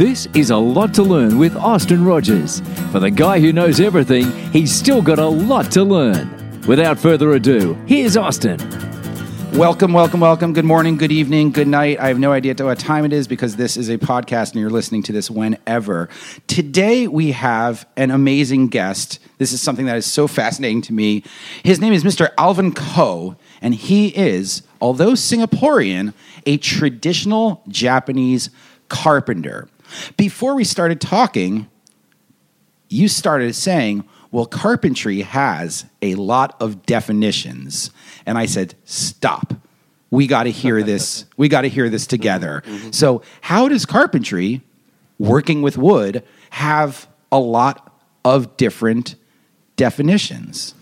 This is a lot to learn with Austin Rogers. For the guy who knows everything, he's still got a lot to learn. Without further ado, here's Austin. Welcome, welcome, welcome. Good morning, good evening, good night. I have no idea what time it is because this is a podcast and you're listening to this whenever. Today we have an amazing guest. This is something that is so fascinating to me. His name is Mr. Alvan Koh, and he is, although Singaporean, a traditional Japanese carpenter. Before we started talking, you started saying, well, carpentry has a lot of definitions. And I said, stop. We got to hear this. We got to hear this together. So, how does carpentry, working with wood, have a lot of different definitions?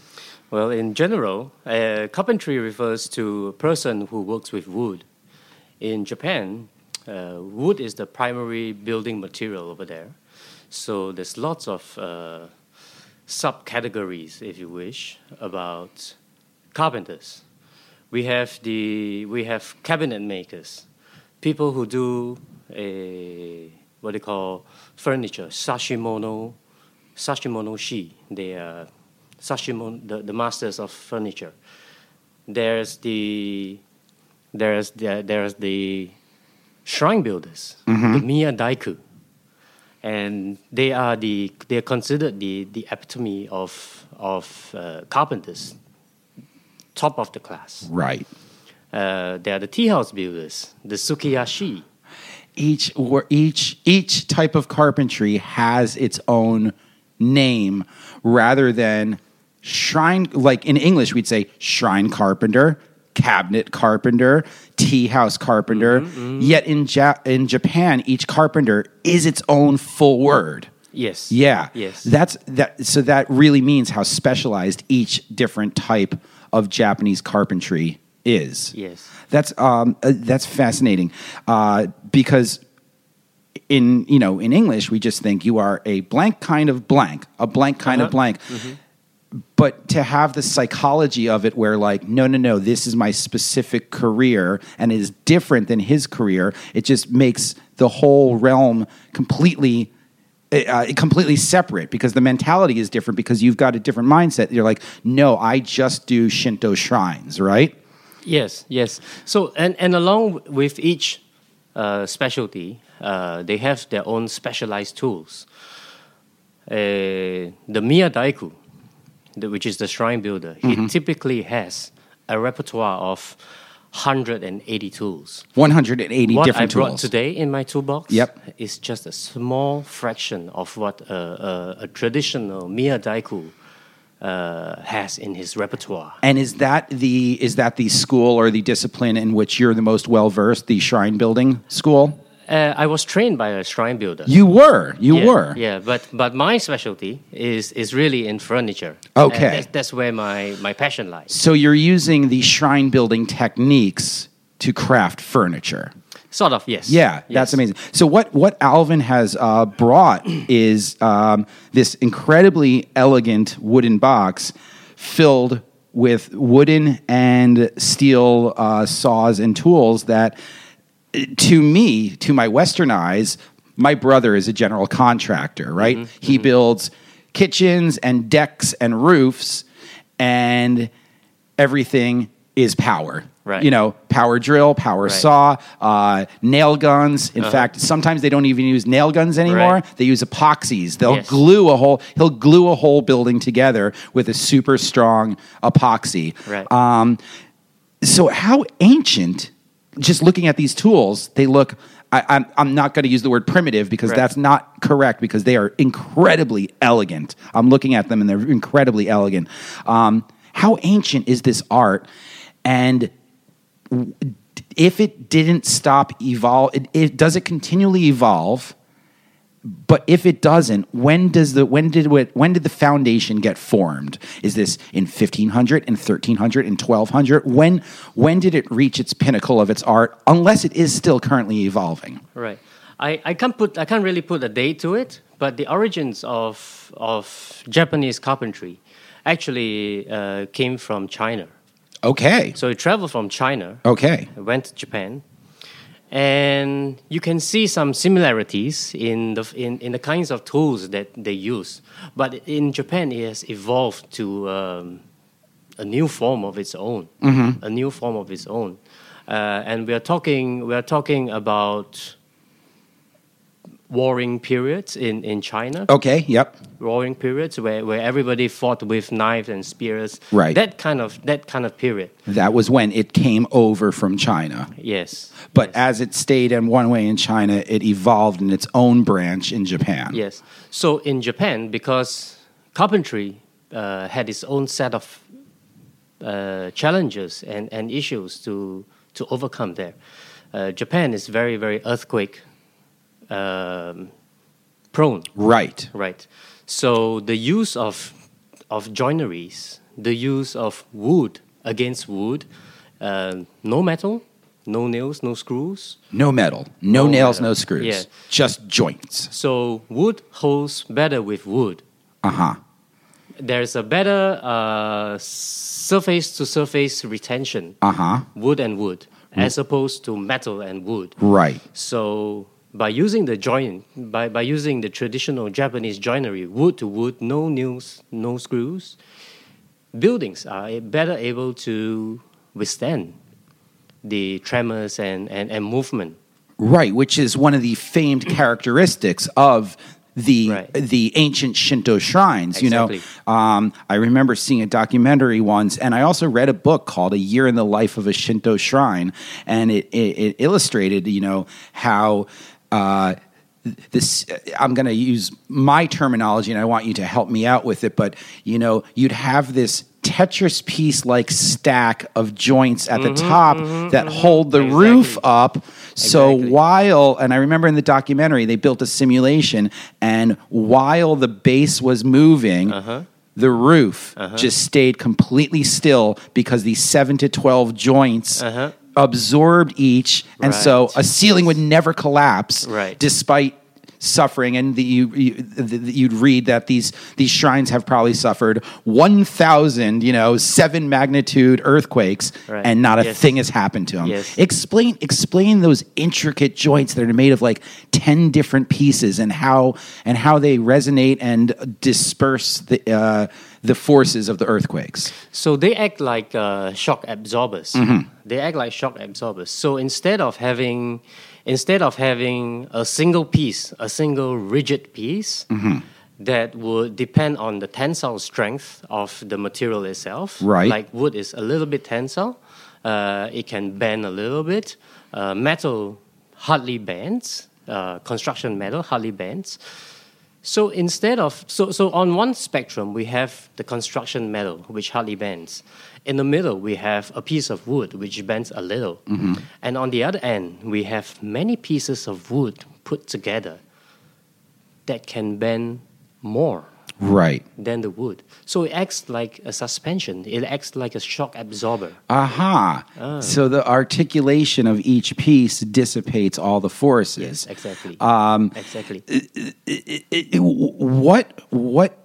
Well, in general, uh, carpentry refers to a person who works with wood. In Japan, uh, wood is the primary building material over there. So there's lots of uh, subcategories, if you wish, about carpenters. We have the we have cabinet makers, people who do a what they call furniture, sashimono, sashimono shi. They are sashimono, the, the masters of furniture. There's the there's the, there's the shrine builders, the miya daiku and they are the they are considered the the epitome of of uh, carpenters, top of the class. Right. Uh, they are the tea house builders, the sukiyashi. Each or each each type of carpentry has its own name rather than shrine like in English we'd say shrine carpenter, cabinet carpenter, tea house carpenter. Yet in ja- in Japan each carpenter is its own full word. Yes. Yeah. Yes. That's that so that really means how specialized each different type of Japanese carpentry is. Yes. That's um uh, that's fascinating. Uh because in you know in English we just think you are a blank kind of blank, a blank kind of Uh-huh. blank. But to have the psychology of it where like no no no this is my specific career and is different than his career, it just makes the whole realm completely uh, completely separate because the mentality is different because you've got a different mindset. You're like, no, I just do Shinto shrines, right? Yes, yes. So, and, and along with each uh, specialty, uh, they have their own specialized tools. Uh, the Miya Daiku, the, which is the shrine builder, he typically has a repertoire of 180 tools. 180 what different I brought tools. today in my toolbox Yep. is just a small fraction of what a, traditional Miya Daiku uh, has in his repertoire. And is that the is that the school or the discipline in which you're the most well versed, the shrine building school? Uh, I was trained by a shrine builder. You were, you yeah, were. Yeah, but but my specialty is is really in furniture. Okay. That's, that's where my, my passion lies. So you're using the shrine building techniques to craft furniture. Sort of, yes. Yeah, that's amazing. So what what Alvan has uh, brought is um, this incredibly elegant wooden box filled with wooden and steel uh, saws and tools that, to me, to my Western eyes, my brother is a general contractor. Right, Mm-hmm, he builds kitchens and decks and roofs, and everything is power. Right. You know, power drill, power Right. saw, uh, nail guns. In fact, sometimes they don't even use nail guns anymore. Right. They use epoxies. They'll Yes. glue a whole. He'll glue a whole building together with a super strong epoxy. Right. Um, so how ancient? Just looking at these tools, they look. I, I'm I'm not going to use the word primitive because Right. that's not correct because they are incredibly elegant. I'm looking at them and they're incredibly elegant. Um, how ancient is this art? And if it didn't stop evolve, it, it does it continually evolve? But if it doesn't, when does the when did when did the foundation get formed? Is this in 1500 and 1300 and 1200? When when did it reach its pinnacle of its art unless it is still currently evolving? Right. I, I can't put I can't really put a date to it, but the origins of of Japanese carpentry actually uh, came from China. Okay. So it traveled from China, Okay. went to Japan, and you can see some similarities in the in, in the kinds of tools that they use. But in Japan, it has evolved to um, a new form of its own, a new form of its own, uh, and we are talking we are talking about warring periods in, in China Okay. Yep. warring periods where, where everybody fought with knives and spears. Right. That kind of that kind of period. That was when it came over from China. Yes. But yes. as it stayed in one way in China, it evolved in its own branch in Japan. yes. So in Japan, because carpentry uh, had its own set of uh, challenges and, and issues to to overcome there. Uh, Japan is very very earthquake um, prone. Right. Right. So the use of of joineries, the use of wood against wood, uh, no metal, no nails, no screws. No metal, no, No nails, metal. no screws, Yeah. just joints. So wood holds better with wood. Uh huh. There's a better uh, surface to surface retention, Uh huh. wood and wood, as opposed to metal and wood. Right. So by using the join, by, by using the traditional Japanese joinery, wood to wood, no nails, no screws, buildings are better able to withstand the tremors and, and, and movement. Right, which is one of the famed characteristics of the Right. the ancient Shinto shrines. You know, um, I remember seeing a documentary once, and I also read a book called "A Year in the Life of a Shinto Shrine," and it it, it illustrated, you know, how. Uh, this I'm going to use my terminology and I want you to help me out with it but you know you'd have this Tetris piece like stack of joints at the top that hold the roof up so Exactly. while and I remember in the documentary they built a simulation and while the base was moving Uh-huh. the roof just stayed completely still because these 7 to 12 joints Uh-huh. Absorbed each and so a ceiling would never collapse Right. despite suffering and the, you, you, the, the- you'd read that these these shrines have probably suffered 1000 you know 7 magnitude earthquakes Right. and not a Yes. thing has happened to them Yes. explain explain those intricate joints that are made of like 10 different pieces and how and how they resonate and disperse the uh, the forces of the earthquakes So they act like uh, shock absorbers. They act like shock absorbers. So instead of having, instead of having a single piece, a single rigid piece that would depend on the tensile strength of the material itself. Right. Like wood is a little bit tensile. Uh, it can bend a little bit. Uh, metal hardly bends. Uh, construction metal hardly bends. So instead of so so on one spectrum we have the construction metal which hardly bends. In the middle we have a piece of wood which bends a little. Mm-hmm. And on the other end we have many pieces of wood put together that can bend more right than the wood. So it acts like a suspension. It acts like a shock absorber. aha Ah. so the articulation of each piece dissipates all the forces Exactly. Um, exactly. it- it- what what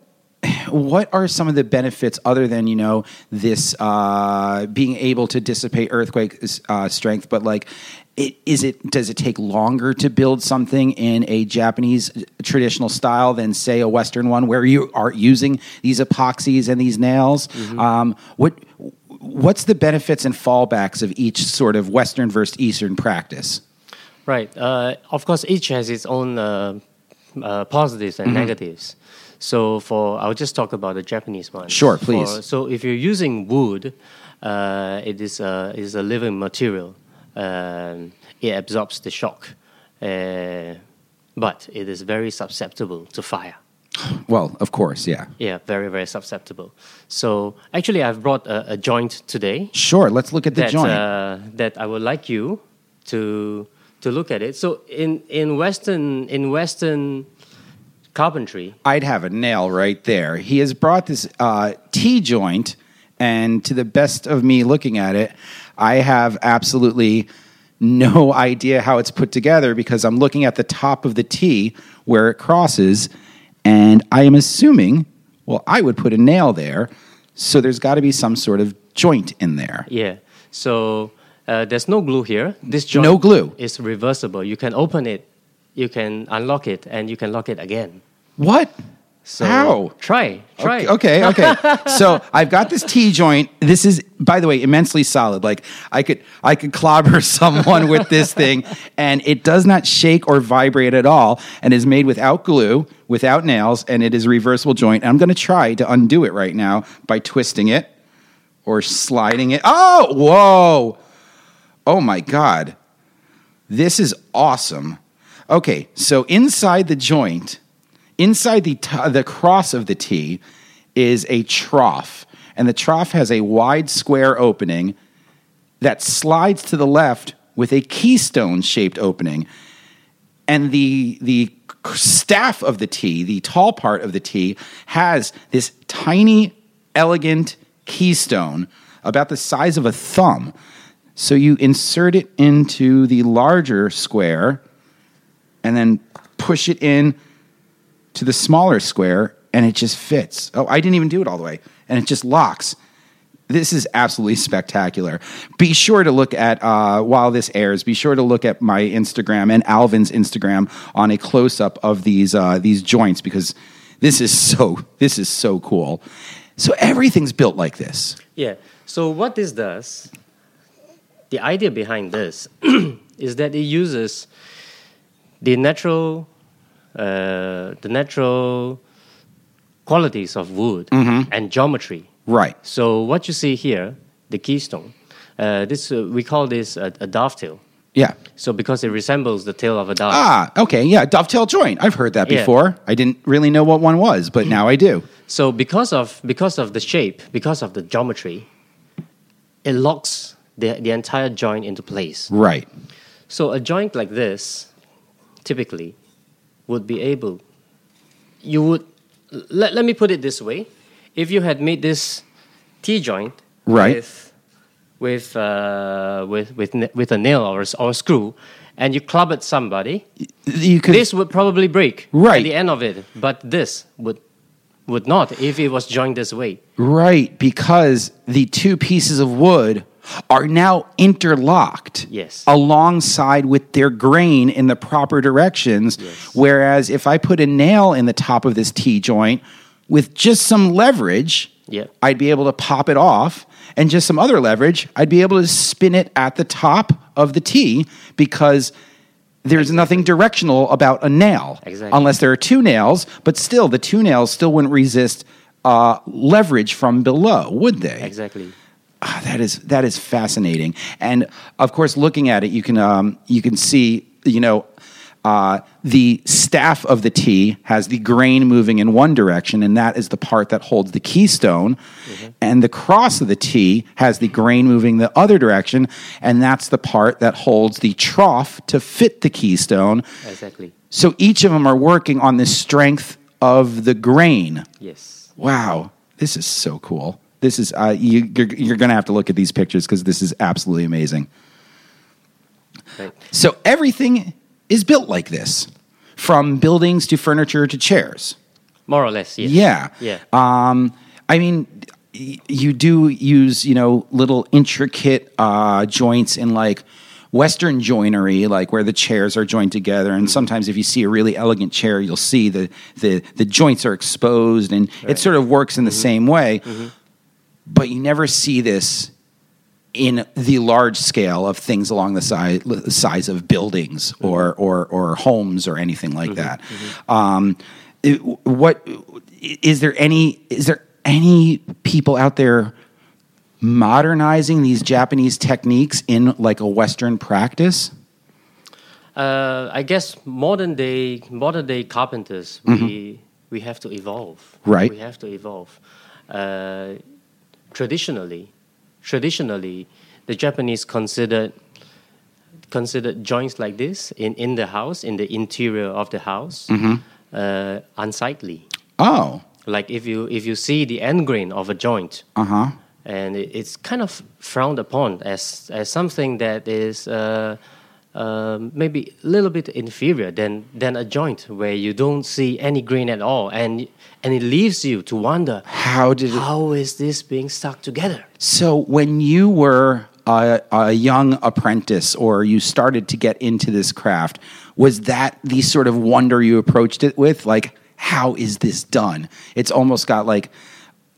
what are some of the benefits other than you know this uh, being able to dissipate earthquake uh, strength but like it, is it does it take longer to build something in a Japanese traditional style than say a Western one where you are using these epoxies and these nails? Um, what what's the benefits and fallbacks of each sort of Western versus Eastern practice? Right. Uh, of course, each has its own uh, uh, positives and negatives. So, for I'll just talk about the Japanese one. Sure, please. so, if you're using wood, uh, it is a is a living material. Um, it absorbs the shock, uh, but it is very susceptible to fire. Well, of course, yeah. Yeah, very very susceptible. So actually, I've brought a, a joint today Sure. Let's look at the that joint. Uh, that I would like you to to look at it. So in in Western in Western carpentry, I'd have a nail right there. He has brought this uh, T joint, and to the best of me looking at it, I have absolutely no idea how it's put together because I'm looking at the top of the T where it crosses, and I am assuming, well, I would put a nail there, so there's got to be some sort of joint in there. yeah. So uh, there's no glue here. This joint No glue. is reversible. You can open it, you can unlock it, and you can lock it again. What? So How? Try, try. Okay, okay. okay. so I've got this T joint. This is, by the way, immensely solid. Like I could, I could clobber someone with this thing, and it does not shake or vibrate at all, and is made without glue, without nails, and it is a reversible joint. And I'm going to try to undo it right now by twisting it or sliding it. Oh, whoa! Oh my god, this is awesome. Okay, so inside the joint inside the, t- the cross of the T is a trough, and the trough has a wide square opening that slides to the left with a keystone shaped opening. And the, the staff of the T, the tall part of the T, has this tiny, elegant keystone about the size of a thumb. So you insert it into the larger square and then push it in to the smaller square and it just fits. Oh, I didn't even do it all the way. And it just locks. This is absolutely spectacular. Be sure to look at, uh, while this airs, be sure to look at my Instagram and Alvan's Instagram on a close up of these, uh, these joints because this is so, this is so cool. So everything's built like this. Yeah. So what this does, the idea behind this is that it uses the natural, uh, the natural qualities of wood and geometry. Right. So what you see here, the keystone, uh, this uh, we call this a, a dovetail. Yeah. So because it resembles the tail of a dove. Ah, okay. Yeah. Dovetail joint. I've heard that Yeah. before. I didn't really know what one was, but now I do. So because of because of the shape, because of the geometry, it locks the, the entire joint into place. Right. So a joint like this, typically, would be able. You would let, let me put it this way: if you had made this T joint Right. with with uh, with with with a nail or a, or a screw, and you club at somebody, You could. this would probably break Right. at the end of it. But this would would not if it was joined this way. Right, because the two pieces of wood are now interlocked. Yes. Alongside with their grain in the proper directions. Whereas if I put a nail in the top of this T joint with just some leverage, Yeah. I'd be able to pop it off. And just some other leverage, I'd be able to spin it at the top of the T because there's nothing directional about a nail. Exactly. Unless there are two nails, but still, the two nails still wouldn't resist uh, leverage from below, would they? Exactly. Ah, that is that is fascinating, and of course, looking at it, you can um, you can see you know uh, the staff of the T has the grain moving in one direction, and that is the part that holds the keystone, and the cross of the T has the grain moving the other direction, and that's the part that holds the trough to fit the keystone. Exactly. So each of them are working on the strength of the grain. Yes. Wow, this is so cool. This is uh, you, you're, you're going to have to look at these pictures because this is absolutely amazing. Right. So everything is built like this, from buildings to furniture to chairs. More or less. Yes. Yeah. Yeah. Um, I mean, y- you do use you know little intricate uh, joints in like Western joinery, like where the chairs are joined together. And sometimes, if you see a really elegant chair, you'll see the the the joints are exposed, and it sort of works in the same way. But you never see this in the large scale of things along the size, size of buildings or, or, or homes or anything like that. Um, it- what is there any is there any people out there modernizing these Japanese techniques in like a Western practice? Uh, I guess modern day modern day carpenters Mm-hmm. we we have to evolve. Right. We have to evolve. Uh, traditionally, traditionally, the Japanese considered considered joints like this in, in the house, in the interior of the house, uh, unsightly. Oh, Like if you if you see the end grain of a joint, uh huh. and it, it's kind of frowned upon as as something that is uh, um maybe a little bit inferior than than a joint where you don't see any grain at all, and and it leaves you to wonder How did it? how is this being stuck together. So when you were a, a young apprentice or you started to get into this craft, was that the sort of wonder you approached it with? Like, how is this done? It's almost got like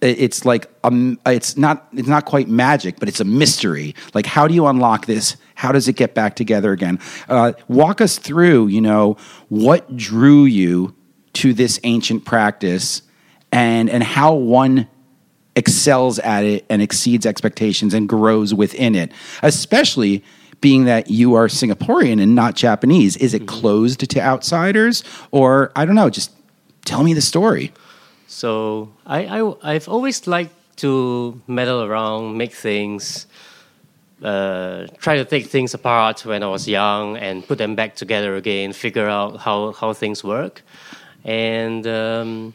it's like um, it's not it's not quite magic, but it's a mystery. Like, how do you unlock this? How does it get back together again? Uh, walk us through. You know what drew you to this ancient practice, and and how one excels at it and exceeds expectations and grows within it, especially being that you are Singaporean and not Japanese. Is it closed to outsiders or I don't know, just tell me the story. So I, I I've always liked to meddle around, make things, uh, try to take things apart when I was young and put them back together again, figure out how, how things work, and um,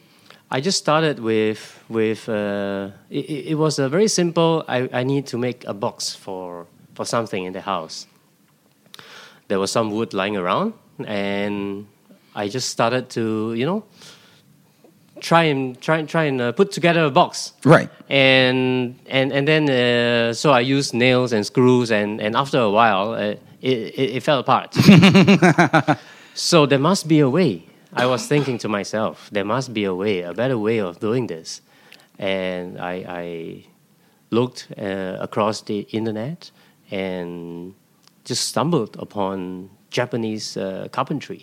I just started with with uh, it, it was a very simple. I, I need to make a box for for something in the house. There was some wood lying around, and I just started to you know try and try and try and uh, put together a box Right. and and and then uh, so I used nails and screws and and after a while uh, it, it it fell apart. so there must be a way. I was thinking to myself, there must be a way, a better way of doing this, and I, I looked uh, across the internet and just stumbled upon Japanese uh, carpentry.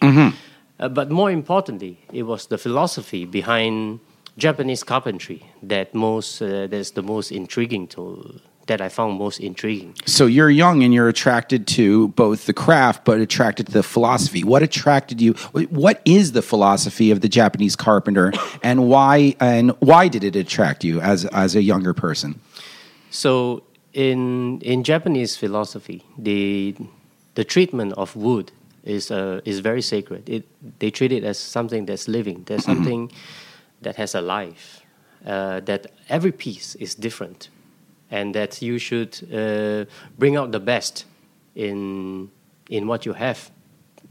Uh, but more importantly, it was the philosophy behind Japanese carpentry that most uh, that's the most intriguing to that I found most intriguing. So you're young and you're attracted to both the craft but attracted to the philosophy. What attracted you? What is the philosophy of the Japanese carpenter and why and why did it attract you as as a younger person? So in in Japanese philosophy, the the treatment of wood is uh, is very sacred. It they treat it as something that's living. There's something that has a life. Uh, that every piece is different, and that you should uh, bring out the best in in what you have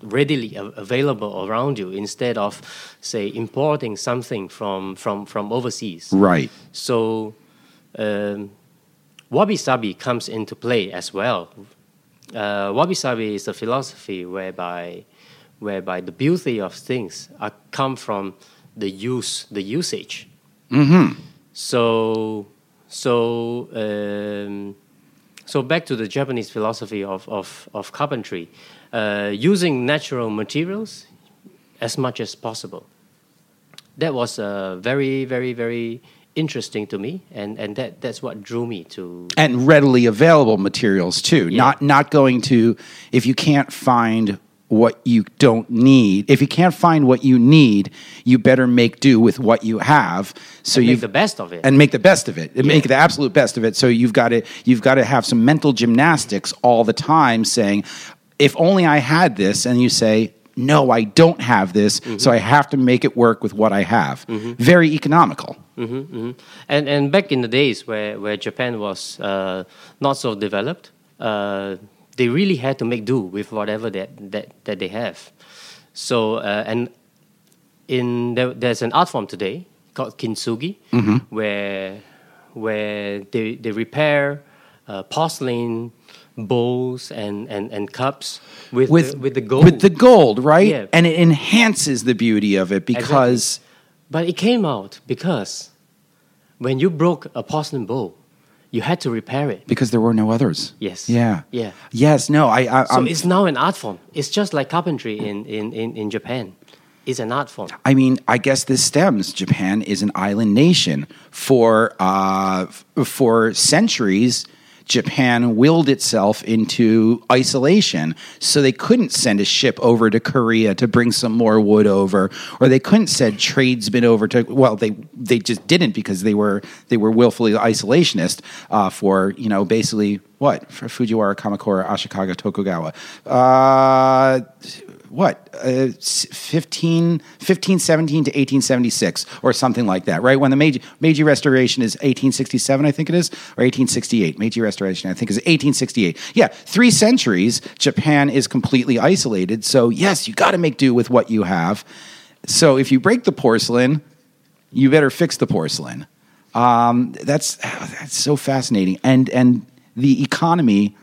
readily available around you instead of say importing something from from from overseas Right. so um, wabi sabi comes into play as well. Uh, wabi sabi is a philosophy whereby whereby the beauty of things are come from the use, the usage. So so um, so back to the Japanese philosophy of of, of carpentry, uh, using natural materials as much as possible. That was a very, very, very interesting to me, and, and that, that's what drew me to. and readily available materials too. Yeah. Not not going to if you can't find what you don't need. If you can't find what you need, you better make do with what you have. So you make the best of it. and make the best of it. And Make the absolute best of it. So you've got to you've got to have some mental gymnastics all the time, saying, "If only I had this," and you say. No, I don't have this, Mm-hmm. so I have to make it work with what I have. Very economical. and and back in the days where, where Japan was uh, not so developed, uh, they really had to make do with whatever that, that, that they have. So uh, and in there, there's an art form today called kintsugi, where where they they repair uh, porcelain bowls and, and, and cups with with the, with the gold with the gold, right? Yeah. And it enhances the beauty of it because But it came out because when you broke a porcelain bowl, you had to repair it. because there were no others. Yes. Yeah. Yeah. Yes. No. I. I So I'm- it's now an art form. It's just like carpentry in, in, in, in Japan. It's an art form. I mean, I guess this stems. Japan is an island nation for uh, for centuries. Japan willed itself into isolation. So they couldn't send a ship over to Korea to bring some more wood over, or they couldn't send tradesmen over to. Well, they they just didn't because they were they were willfully isolationist uh, for you know basically what for Fujiwara, Kamakura, Ashikaga, Tokugawa. Uh, what uh, 15, 1517 to 1876 or something like that right? When the meiji, meiji restoration is 1867 i think it is or 1868 meiji restoration i think is 1868 yeah three centuries japan is completely isolated so yes you got to make do with what you have. So if you break the porcelain you better fix the porcelain. Um, that's that's so fascinating. And and the economy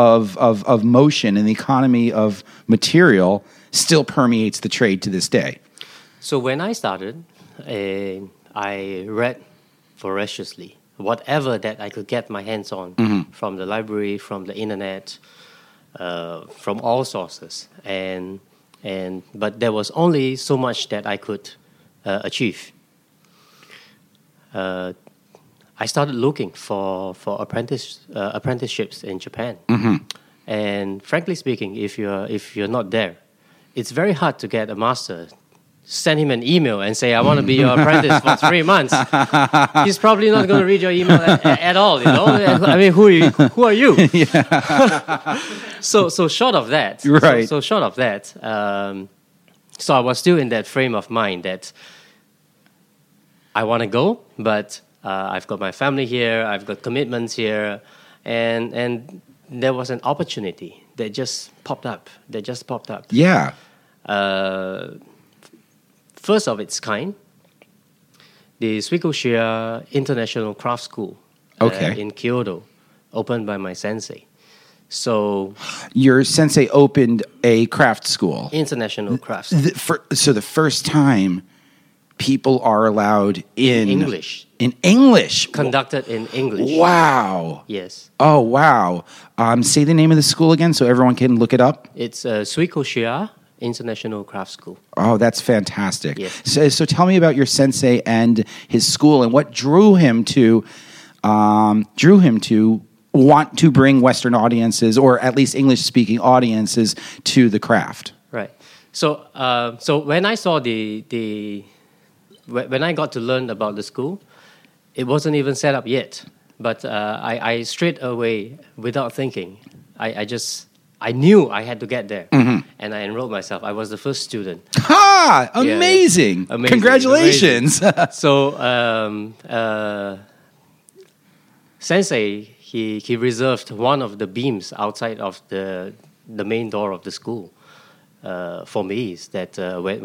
of, of, of motion and the economy of material still permeates the trade to this day. So when I started, uh, I read voraciously whatever that I could get my hands on Mm-hmm. from the library, from the internet, uh, from all sources, and and but there was only so much that I could uh, achieve. Uh, I started looking for for apprentice uh, apprenticeships in Japan, and frankly speaking, if you're if you're not there, it's very hard to get a master. Send him an email and say, "I want to be your apprentice for three months." He's probably not going to read your email at, at all. You know, I mean, who are you? Who are you? so so short of that, so- Right. So, short of that, um, so I was still in that frame of mind that I want to go, but uh, I've got my family here, I've got commitments here, and and there was an opportunity that just popped up. That just popped up. Yeah. Uh, first of its kind, the Suikoshia International Craft School uh, in Kyoto, opened by my sensei. So Your sensei opened a craft school. international crafts, The, for, so the first time people are allowed in English, In English. conducted in English. Wow. Yes, Oh, wow. Um, say the name of the school again so everyone can look it up. it's uh, Suikoshia International Craft School. Oh, that's fantastic. Yeah. So, so tell me about your sensei and his school and what drew him to um, drew him to want to bring Western audiences or at least English speaking audiences to the craft. Right. So, uh, so when I saw the the when I got to learn about the school, it wasn't even set up yet. But uh, I, I straight away, without thinking, I, I just I knew I had to get there, and I enrolled myself. I was the first student. Ha! yeah. Amazing. Amazing, Congratulations. so um, uh, Sensei he he reserved one of the beams outside of the the main door of the school uh, for me. Is that uh, when,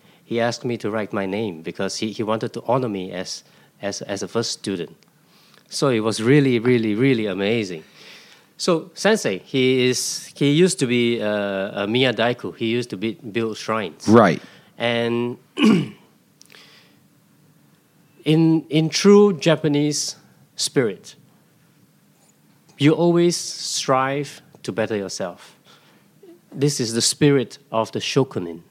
he asked me to write my name because he, he wanted to honor me as, as, as a first student. So it was really, really, really amazing. So Sensei, he is he used to be uh, a miyadaiku. He used to be, build shrines. right. And in in true Japanese spirit, you always strive to better yourself. This is the spirit of the shokunin.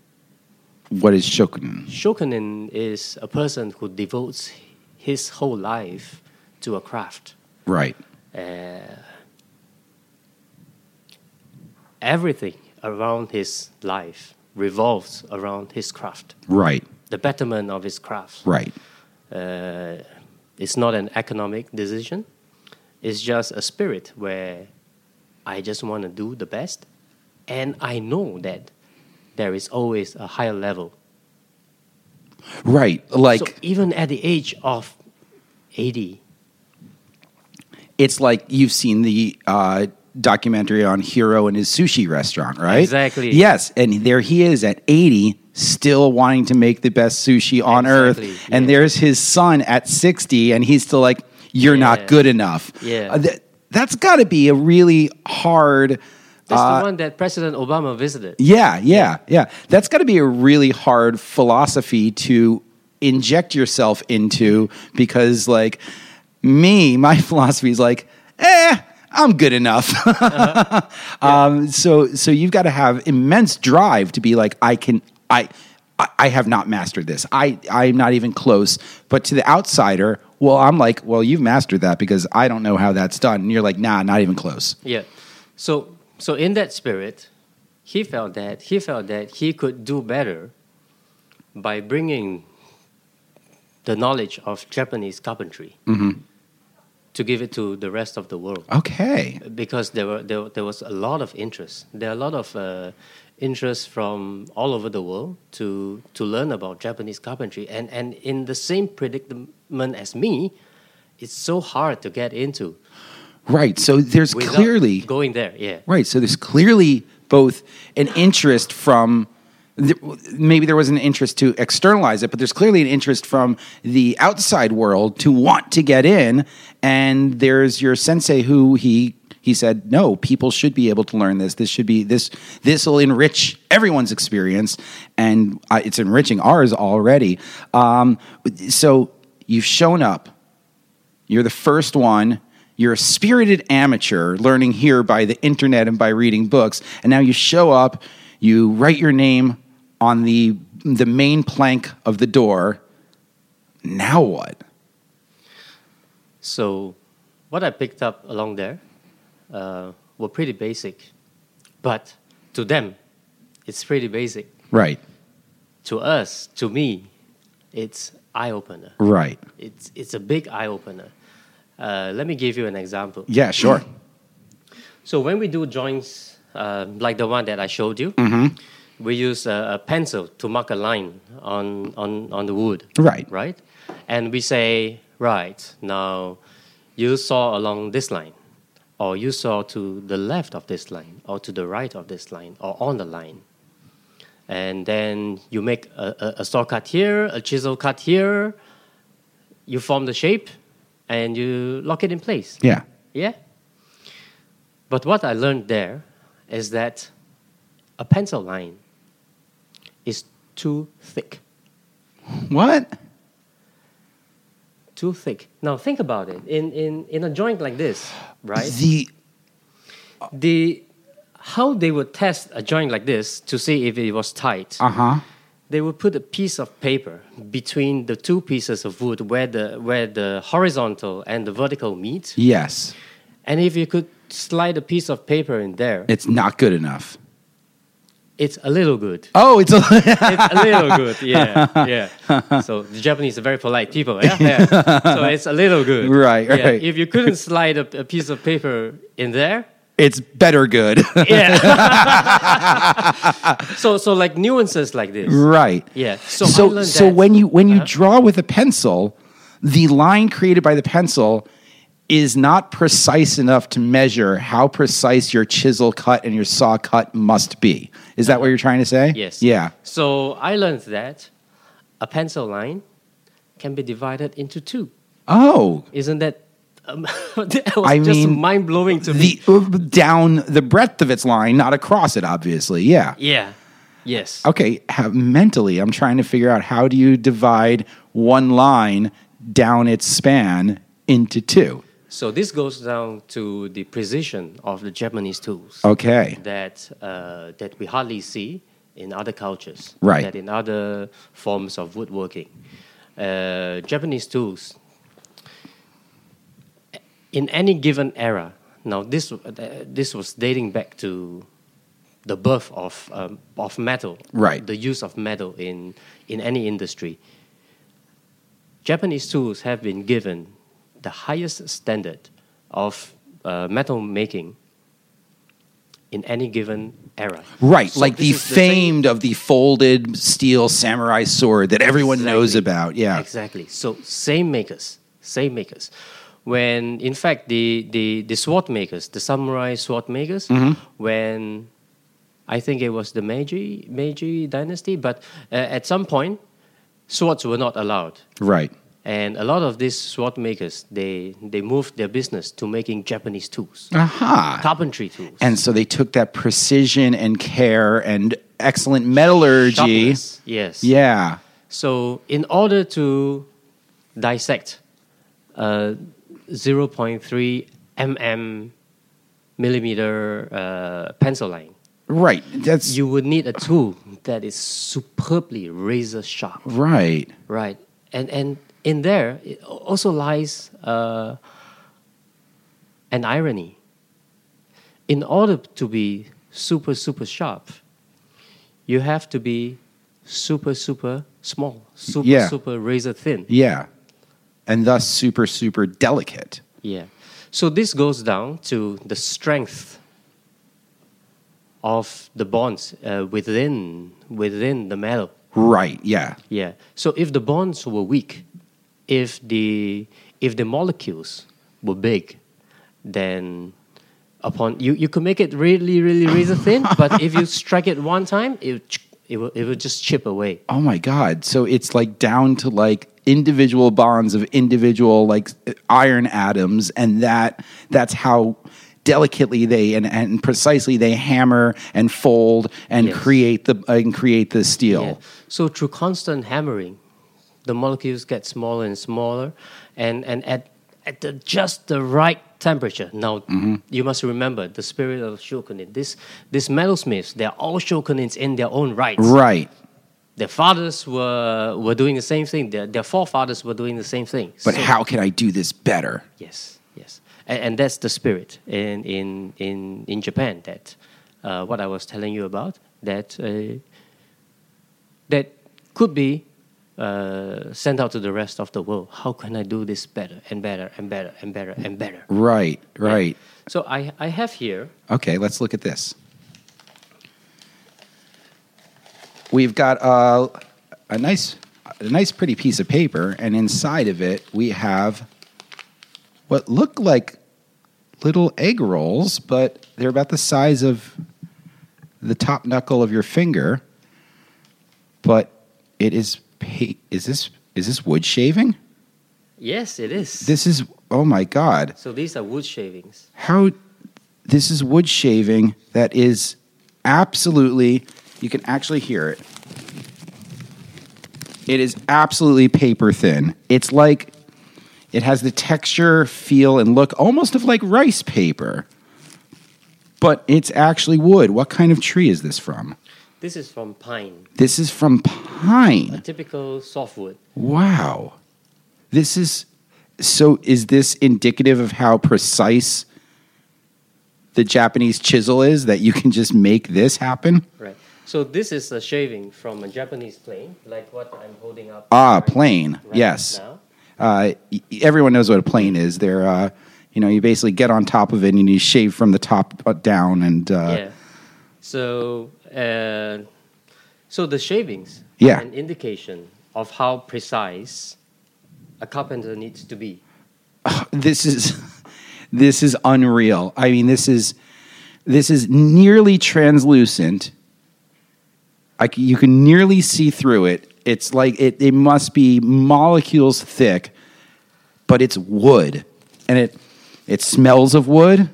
What is shokunin? Shokunin is a person who devotes his whole life to a craft. Right. Everything around his life revolves around his craft. Right. the betterment of his craft. Right. Uh, it's not an economic decision. It's just a spirit where I just want to do the best, and I know that there is always a higher level. Right. Like so even at the age of eighty, it's like you've seen the uh, documentary on Hiro and his sushi restaurant, right? Exactly. Yes, and there he is at 80 still wanting to make the best sushi on Exactly, earth. And yeah. there's his son at 60 and he's still like you're Yeah. not good enough. Yeah. Uh, th- that's got to be a really hard that's Uh, the one that President Obama visited. yeah, yeah, yeah. That's got to be a really hard philosophy to inject yourself into because, like, me, my philosophy is like, eh, I'm good enough. um, so, so you've got to have immense drive to be like, I can, I. I- I have not mastered this. I, I'm not even close. But to the outsider, well, I'm like, well, you've mastered that because I don't know how that's done. And you're like, nah, not even close. Yeah. So so in that spirit, he felt that he felt that he could do better by bringing the knowledge of Japanese carpentry to give it to the rest of the world. Okay. Because there were there, there was a lot of interest. There are a lot of uh, interest from all over the world to to learn about Japanese carpentry, and and in the same predicament as me, it's so hard to get into. Right. So there's without clearly going there. Yeah. Right. So there's clearly both an interest from maybe there was an interest to externalize it, but there's clearly an interest from the outside world to want to get in. And there's your sensei who he he said, no, people should be able to learn this. This should be this. This will enrich everyone's experience, and it's enriching ours already. Um, so you've shown up. You're the first one. You're a spirited amateur learning here by the internet and by reading books. And now you show up, you write your name on the, the main plank of the door. Now what? So, what I picked up along there uh, were pretty basic, but to them, it's pretty basic. Right, To us, to me, it's eye opener. right. It's it's a big eye opener. Uh, let me give you an example. Yeah, sure. So when we do joints uh, like the one that I showed you, Mm-hmm. we use a, a pencil to mark a line on, on, on the wood. Right. Right? And we say, right, now you saw along this line, or you saw to the left of this line, or to the right of this line, or on the line. And then you make a, a, a saw cut here, a chisel cut here, you form the shape, and you lock it in place. Yeah. Yeah. But what I learned there is that a pencil line is too thick. What? Too thick. Now think about it. In in, in a joint like this, right? The The how they would test a joint like this to see if it was tight. uh huh. They would put a piece of paper between the two pieces of wood where the where the horizontal and the vertical meet. Yes. And if you could slide a piece of paper in there, It's not good enough. it's a little good. Oh, it's a. it's a little good, yeah, yeah. So the Japanese are very polite people, yeah, yeah. So it's a little good, Right, Yeah, right. If you couldn't slide a, a piece of paper in there, it's better good. yeah. so so like nuances like this, right. yeah. So so so that. when you when you Uh-huh. draw with a pencil, the line created by the pencil is not precise enough to measure how precise your chisel cut and your saw cut must be. Is that what you're trying to say? yes, Yeah. So I learned that a pencil line can be divided into two. Oh, Isn't that? Um, that was I just mean, mind blowing to me. the uh, down the breadth of its line, not across it. Obviously, yeah. Yeah. Yes. Okay, have, mentally, I'm trying to figure out how do you divide one line down its span into two. So this goes down to the precision of the Japanese tools Okay. that uh, that we hardly see in other cultures, Right. That in other forms of woodworking, uh, Japanese tools in any given era. Now this uh, this was dating back to the birth of um, of metal, Right. The use of metal in in any industry. Japanese tools have been given the highest standard of uh, metal making in any given era. Right, So like the famed of the folded steel samurai sword that everyone knows about. Yeah. Exactly. So same makers, same makers. When in fact the the, the sword makers, the samurai sword makers, Mm-hmm. when I think it was the Meiji Meiji dynasty, but uh, at some point swords were not allowed. Right. And a lot of these sword makers, they, they moved their business to making Japanese tools, Aha. carpentry tools. And so they took that precision and care and excellent metallurgy. Sharpness, Yes. Yeah. So, in order to dissect a 0.3 mm millimeter uh, pencil line, Right. That's you would need a tool that is superbly razor sharp, right. right? And and in there it also lies uh, an irony. In order to be super super sharp, you have to be super super small, super Yeah. super razor thin. Yeah. And thus super, super delicate. Yeah. So this goes down to the strength of the bonds uh, within within the metal. Right. Yeah. Yeah. So if the bonds were weak, if the if the molecules were big, then upon you you could make it really really razor thin, but if you strike it one time, it it will it will just chip away. Oh my God. So it's like down to like individual bonds of individual like iron atoms, and that that's how delicately they and, and precisely they hammer and fold and Yes. create the uh, and create the steel. Yeah. So through constant hammering, the molecules get smaller and smaller, and and at at the, just the right temperature. Now you must remember the spirit of shokunin. This this metalsmiths, they're all shokunins in their own right. Right. Their fathers were were doing the same thing. Their their forefathers were doing the same thing. But So- how can I do this better? Yes, yes, and, and that's the spirit in in in in Japan. That uh, what I was telling you about. That uh, that could be uh, sent out to the rest of the world. How can I do this better and better and better and better and better? Right. Right. So I I have here. Okay, let's look at this. We've got a, a nice, a nice, pretty piece of paper, and inside of it we have what look like little egg rolls, but they're about the size of the top knuckle of your finger. But it is. Pa- is this is this wood shaving? Yes, it is. This is. Oh my god! so these are wood shavings. how this is wood shaving that is absolutely you can actually hear it it is absolutely paper thin it's like it has the texture feel and look almost of like rice paper but it's actually wood what kind of tree is this from This is from pine, this is from pine. a typical softwood. wow this is so is this indicative of how precise the Japanese chisel is that you can just make this happen? Right. So this is a shaving from a Japanese plane, like what I'm holding up. Ah, right- plane. right yes. Uh, y- everyone knows what a plane is. They're, uh, you know, you basically get on top of it and you shave from the top uh, down and, uh, yeah. So, uh, so the shavings Yeah. are an indication of how precise a carpenter needs to be. this is this is unreal. I mean, this is this is nearly translucent. I you can nearly see through it. It's like it, it must be molecules thick, but it's wood, and it it smells of wood.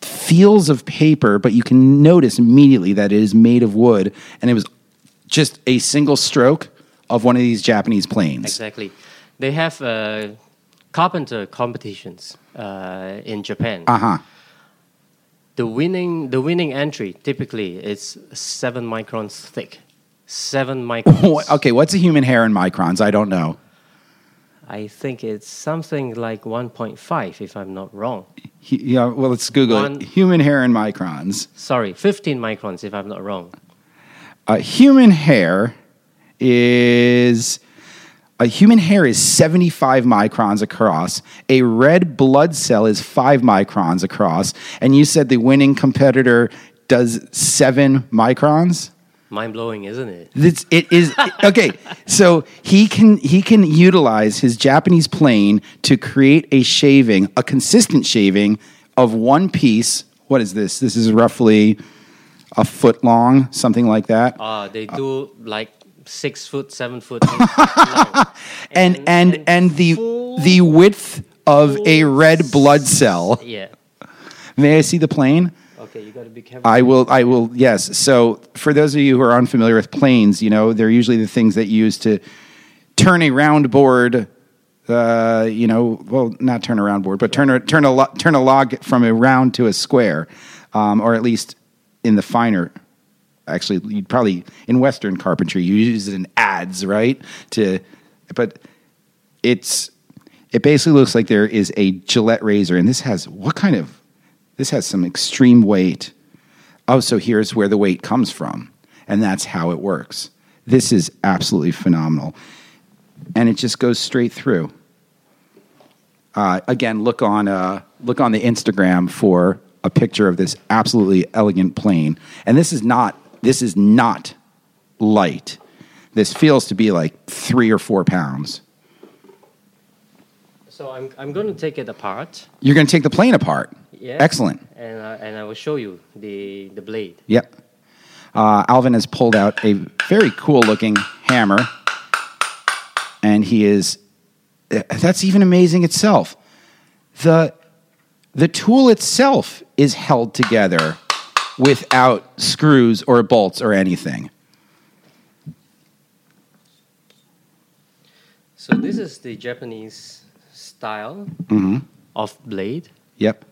Feels of paper, but you can notice immediately that it is made of wood, and it was just a single stroke of one of these Japanese planes. Exactly. They have uh, carpenter competitions uh, in Japan. Uh huh. The winning, the winning entry typically is seven microns thick. Seven microns. okay, what's a human hair in microns? I don't know. I think it's something like 1.5, if I'm not wrong. Hu- yeah, well, let's Google One- it. Human hair in microns. Sorry, 15 microns, if I'm not wrong. Uh, human hair is a human hair is 75 microns across. A red blood cell is 5 microns across. And you said the winning competitor does 7 microns? Mind blowing, isn't it? It's, it is okay. So he can he can utilize his Japanese plane to create a shaving, a consistent shaving of one piece. What is this? This is roughly a foot long, something like that. Uh, they do like six foot, seven foot and and and, and the full- the width of a red blood cell. Yeah. May I see the plane? Okay, you got to be careful. I will. I will. Yes. So, for those of you who are unfamiliar with planes, you know they're usually the things that you use to turn a round board. Uh, you know, well, not turn a round board, but turn a turn a lo- turn a log from a round to a square, um, or at least in the finer. Actually, you'd probably in Western carpentry you use it in ads, right? To, but it's it basically looks like there is a Gillette razor, and this has what kind of this has some extreme weight. Oh, so here's where the weight comes from, and that's how it works. This is absolutely phenomenal, and it just goes straight through. Uh, again, look on uh, look on the Instagram for a picture of this absolutely elegant plane, and this is not this is not light. This feels to be like three or four pounds. so I'm, I'm going to take it apart. You're going to take the plane apart. Yeah. Excellent. And, uh, and I will show you the, the blade. Yep. Uh, Alvan has pulled out a very cool looking hammer, and he is. uh, That's even amazing itself. The the tool itself is held together without screws or bolts or anything. So this is the Japanese style Mm-hmm. of blade. Yep.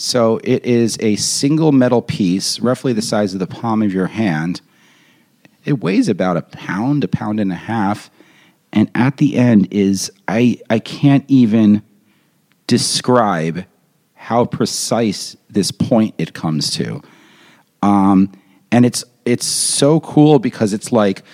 So it is a single metal piece, roughly the size of the palm of your hand. It weighs about a pound, a pound and a half, and at the end is I I can't even describe how precise this point it comes to. Um, and it's it's so cool because it's like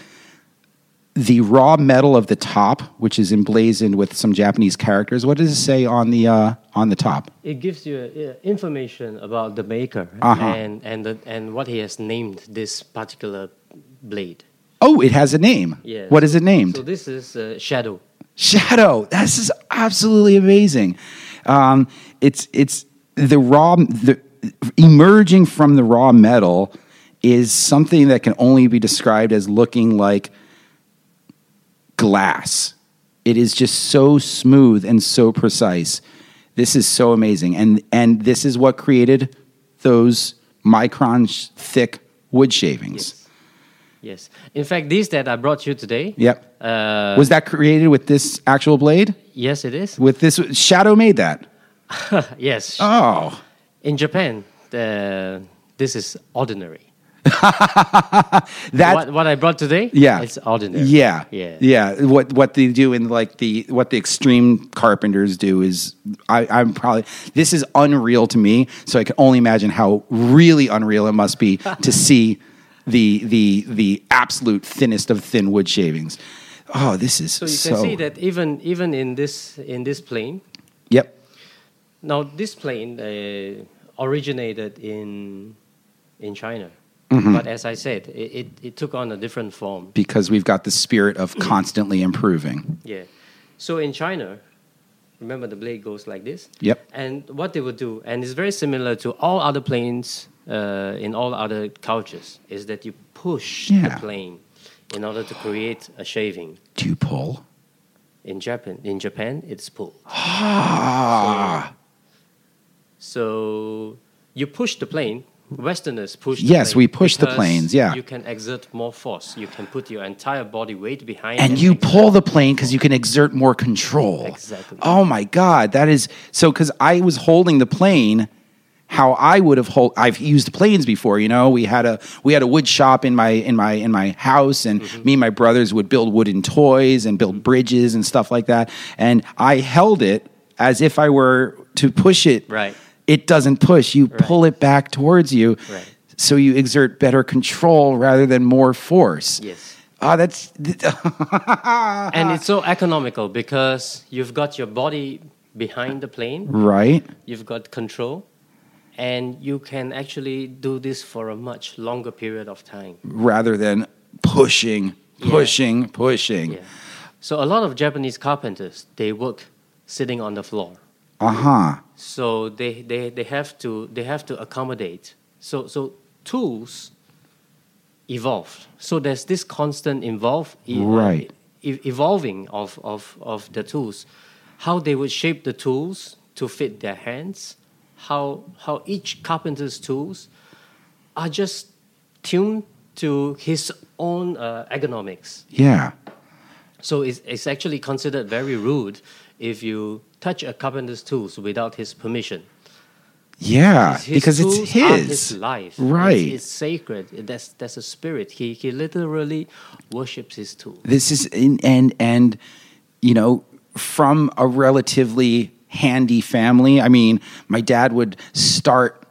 the raw metal of the top, which is emblazoned with some Japanese characters. What does it say on the uh, on the top? It gives you uh, information about the maker Uh-huh. and, and, the, and what he has named this particular blade. Oh, it has a name. Yeah. What is it named? So this is uh, Shadow. Shadow. This is absolutely amazing. Um, it's it's the raw the emerging from the raw metal is something that can only be described as looking like glass. It is just so smooth and so precise. This is so amazing, and and this is what created those micron thick wood shavings. Yes. In fact, these that I brought you today. Yep. Uh, Was that created with this actual blade? yes, it is. With this Shadow made that. yes. Oh, In Japan, the, this is ordinary. that what, what I brought today, yeah, it's ordinary. Yeah, Yeah. yeah. What what they do in like the what the extreme carpenters do is I, I'm probably this is unreal to me. So I can only imagine how really unreal it must be to see the the the absolute thinnest of thin wood shavings. Oh, this is So you so. can see that even even in this in this plane. Yep. Now this plane uh, originated in in China, Mm-hmm. but as I said, it, it, it took on a different form. Because we've got the spirit of constantly improving. Yeah. So in China, remember the blade goes like this. Yep. And what they would do, and it's very similar to all other planes uh, in all other cultures, is that you push Yeah. the plane in order to create a shaving. Do you pull? In Japan, in Japan, it's pull. Ah. So you push the plane. Westerners push. The Yes, we push the planes, yeah. you can exert more force. You can put your entire body weight behind. and you pull the plane because you can exert more control. Exactly. Oh my god, that is so. Because I was holding the plane how I would have hold, I've used planes before, you know. We had a we had a wood shop in my in my in my house and Mm-hmm. me and my brothers would build wooden toys and build bridges and stuff like that. And I held it as if I were to push it. Right. It doesn't push. You pull it back towards you. Right. So you exert better control rather than more force. Yes. Ah, that's and it's so economical because you've got your body behind the plane, right. you've got control, and you can actually do this for a much longer period of time. Rather than pushing, Yeah. pushing, pushing. Yeah. So a lot of Japanese carpenters they work sitting on the floor. Uh huh. So they, they, they have to they have to accommodate. So so tools evolve. So there's this constant involve e- uh, Right. e- evolving of, of, of the tools. How they would shape the tools to fit their hands. How how each carpenter's tools are just tuned to his own uh, ergonomics. Yeah. So it's, it's actually considered very rude if you touch a carpenter's tools without his permission. Yeah. His- because it's his. his life. Right. It's, it's sacred. That's that's a spirit. He he literally worships his tool. this is in, and and you know from a relatively handy family i mean my dad would start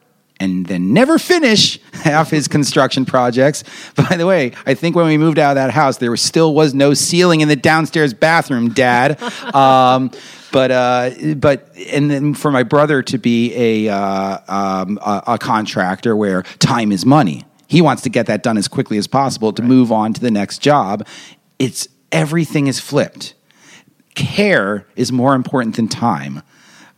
and then never finish half his construction projects. By the way i think when we moved out of that house there was, still was no ceiling in the downstairs bathroom dad. Um, but uh, but and then for my brother to be a, uh, um, a a contractor where time is money he wants to get that done as quickly as possible to move on to the next job. It's everything is flipped. Care is more important than time.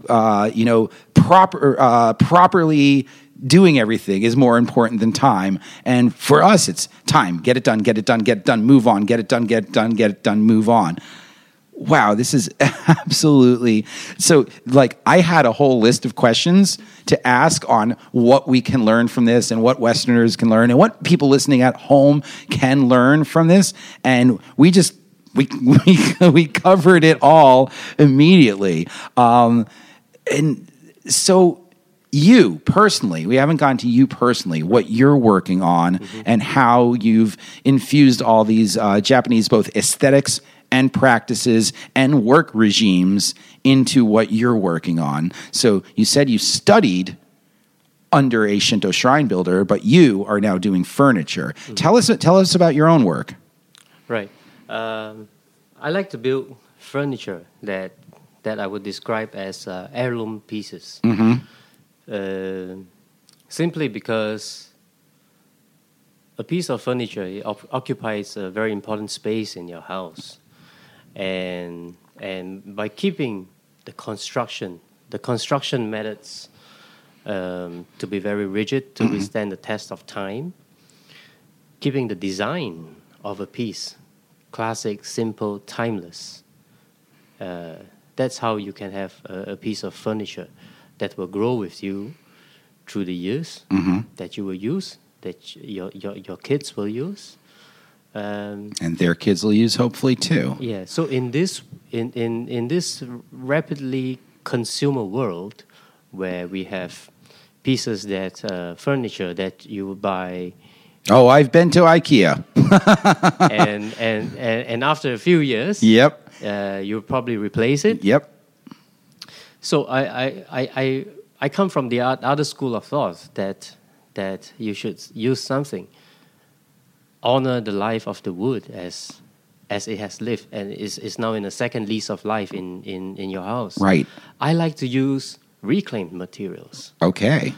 Uh, you know, proper uh, properly doing everything is more important than time. And for us, it's time. Get it done. Get it done. Get it done. Move on. Get it done. Get it done. Get it done. Move on. Wow, this is absolutely so. Like, I had a whole list of questions to ask on what we can learn from this and what Westerners can learn and what people listening at home can learn from this. And we just we we we covered it all immediately. Um, and so you personally, we haven't gone to you personally, what you're working on and how you've infused all these uh, Japanese both aesthetics and practices and work regimes into what you're working on. So you said you studied under a Shinto shrine builder, but you are now doing furniture. Tell us tell us about your own work. Right. Um, I like to build furniture that that I would describe as uh, heirloom pieces. Uh, simply because a piece of furniture it op- occupies a very important space in your house, and and by keeping the construction, the construction methods um, to be very rigid to withstand the test of time, keeping the design of a piece classic, simple, timeless. Uh, that's how you can have a, a piece of furniture that will grow with you through the years, that you will use, that your, your, your kids will use. Um, And their kids will use hopefully too. yeah. So in this in, in, in this rapidly consumer world, where we have pieces that uh, furniture that you buy, Oh, I've been to IKEA. and, and, and and after a few years, Yep. uh, you'll probably replace it. Yep. So I, I, I, I, I come from the other school of thought that that you should use something, honor the life of the wood as as it has lived and is, is now in a second lease of life in, in, in your house. Right. I like to use reclaimed materials, Okay.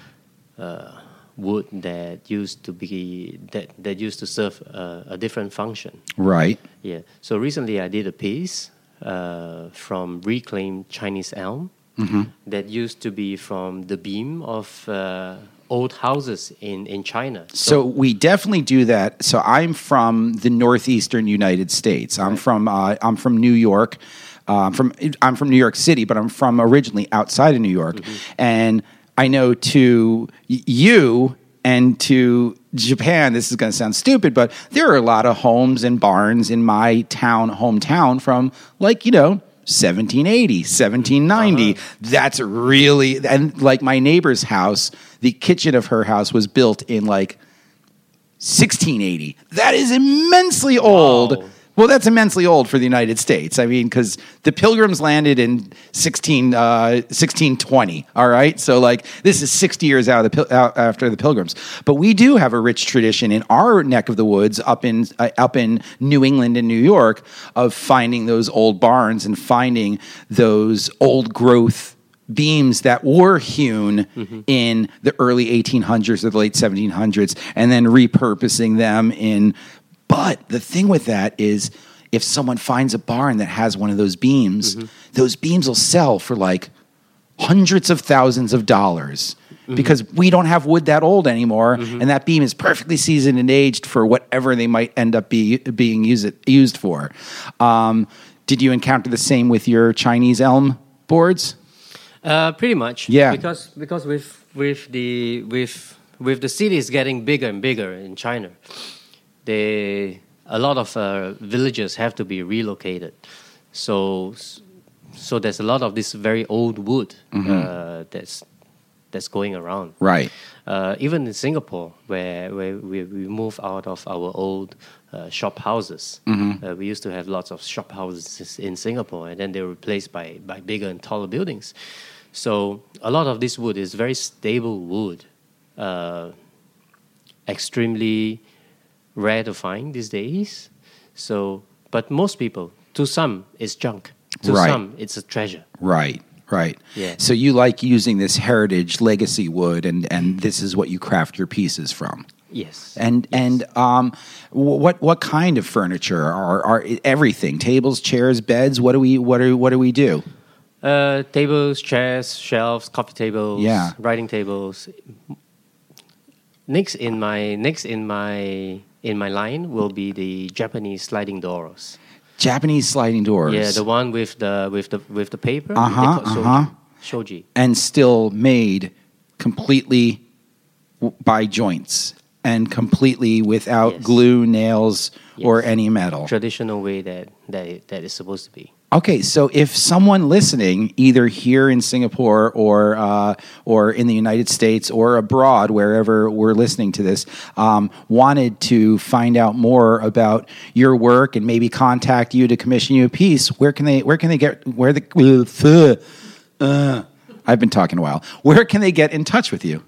Uh, wood that used to be that, that used to serve a, a different function. Right. Yeah. So recently I did a piece uh, from reclaimed Chinese elm that used to be from the beam of uh, old houses in, in China. So we definitely do that. So I'm from the northeastern United States. I'm from uh, I'm from New York. Uh, from I'm from New York City, but I'm from originally outside of New York, and I know to you and to Japan, this is going to sound stupid, but there are a lot of homes and barns in my town, hometown, from like you know 1780, 1790. Uh-huh. That's really, and like my neighbor's house, the kitchen of her house was built in like 1680. That is immensely old. Wow. Well, that's immensely old for the United States. I mean, because the Pilgrims landed in 16, uh, 1620. All right, so like this is 60 years out of the out after the Pilgrims. But we do have a rich tradition in our neck of the woods, up in uh, up in New England and New York, of finding those old barns and finding those old growth beams that were hewn in the early 1800s or the late 1700s and then repurposing them in but the thing with that is if someone finds a barn that has one of those beams those beams will sell for like hundreds of thousands of dollars because we don't have wood that old anymore and that beam is perfectly seasoned and aged for whatever they might end up be, being used, used for. Um, did you encounter the same with your chinese elm boards? Uh, pretty much. Yeah. Because because with with the with with the cities getting bigger and bigger in China, they a lot of uh, villages have to be relocated. So so there's a lot of this very old wood uh, that's that's going around. right Uh, even in Singapore, where, where we, we move out of our old uh, shop houses, uh, we used to have lots of shop houses in Singapore, and then they were replaced by, by bigger and taller buildings. So a lot of this wood is very stable wood, uh, extremely rare to find these days. So, but most people, to some, it's junk. To Right. some, it's a treasure. Right, right. Yeah. So you like using this heritage legacy wood, and and this is what you craft your pieces from. Yes. And and um, what what kind of furniture are are everything? Tables, chairs, beds. What do we what do what do we do? Uh, tables, chairs, shelves, coffee tables, Yeah. writing tables. Next in my next in my in my line will be the Japanese sliding doors. Japanese sliding doors. Yeah, the one with the with the with the paper. Uh-huh, uh-huh. Shoji. and still made completely w- by joints and completely without Yes. glue, nails, or any metal. Traditional way that that it, that is supposed to be. Okay, so if someone listening, either here in Singapore or uh, or in the United States or abroad, wherever we're listening to this, um, wanted to find out more about your work and maybe contact you to commission you a piece, where can they where can they get where the uh, I've been talking a while. Where can they get in touch with you?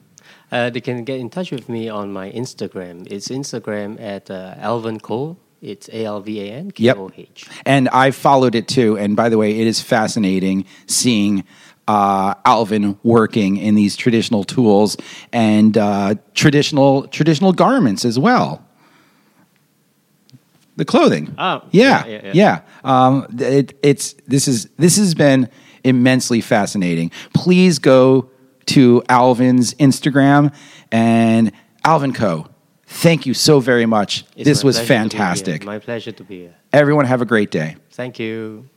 Uh, they can get in touch with me on my Instagram. It's Instagram at uh, Alvan Koh. It's A L V A N K O H. And I followed it too. And by the way, it is fascinating seeing uh, Alvan working in these traditional tools and uh, traditional traditional garments as well. The clothing. Oh, yeah, yeah, yeah, yeah. Um, it, it's this is this has been immensely fascinating. Please go to Alvan's Instagram and Alvan Koh. Thank you so very much. It's this was pleasure to fantastic. My pleasure to be here. Everyone have a great day. Thank you.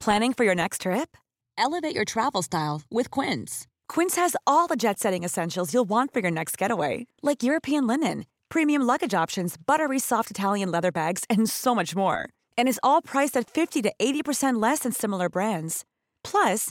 Planning for your next trip? Elevate your travel style with Quince. Quince has all the jet setting essentials you'll want for your next getaway, like European linen, premium luggage options, buttery soft Italian leather bags, and so much more. And is all priced at 50 to 80% less than similar brands. Plus,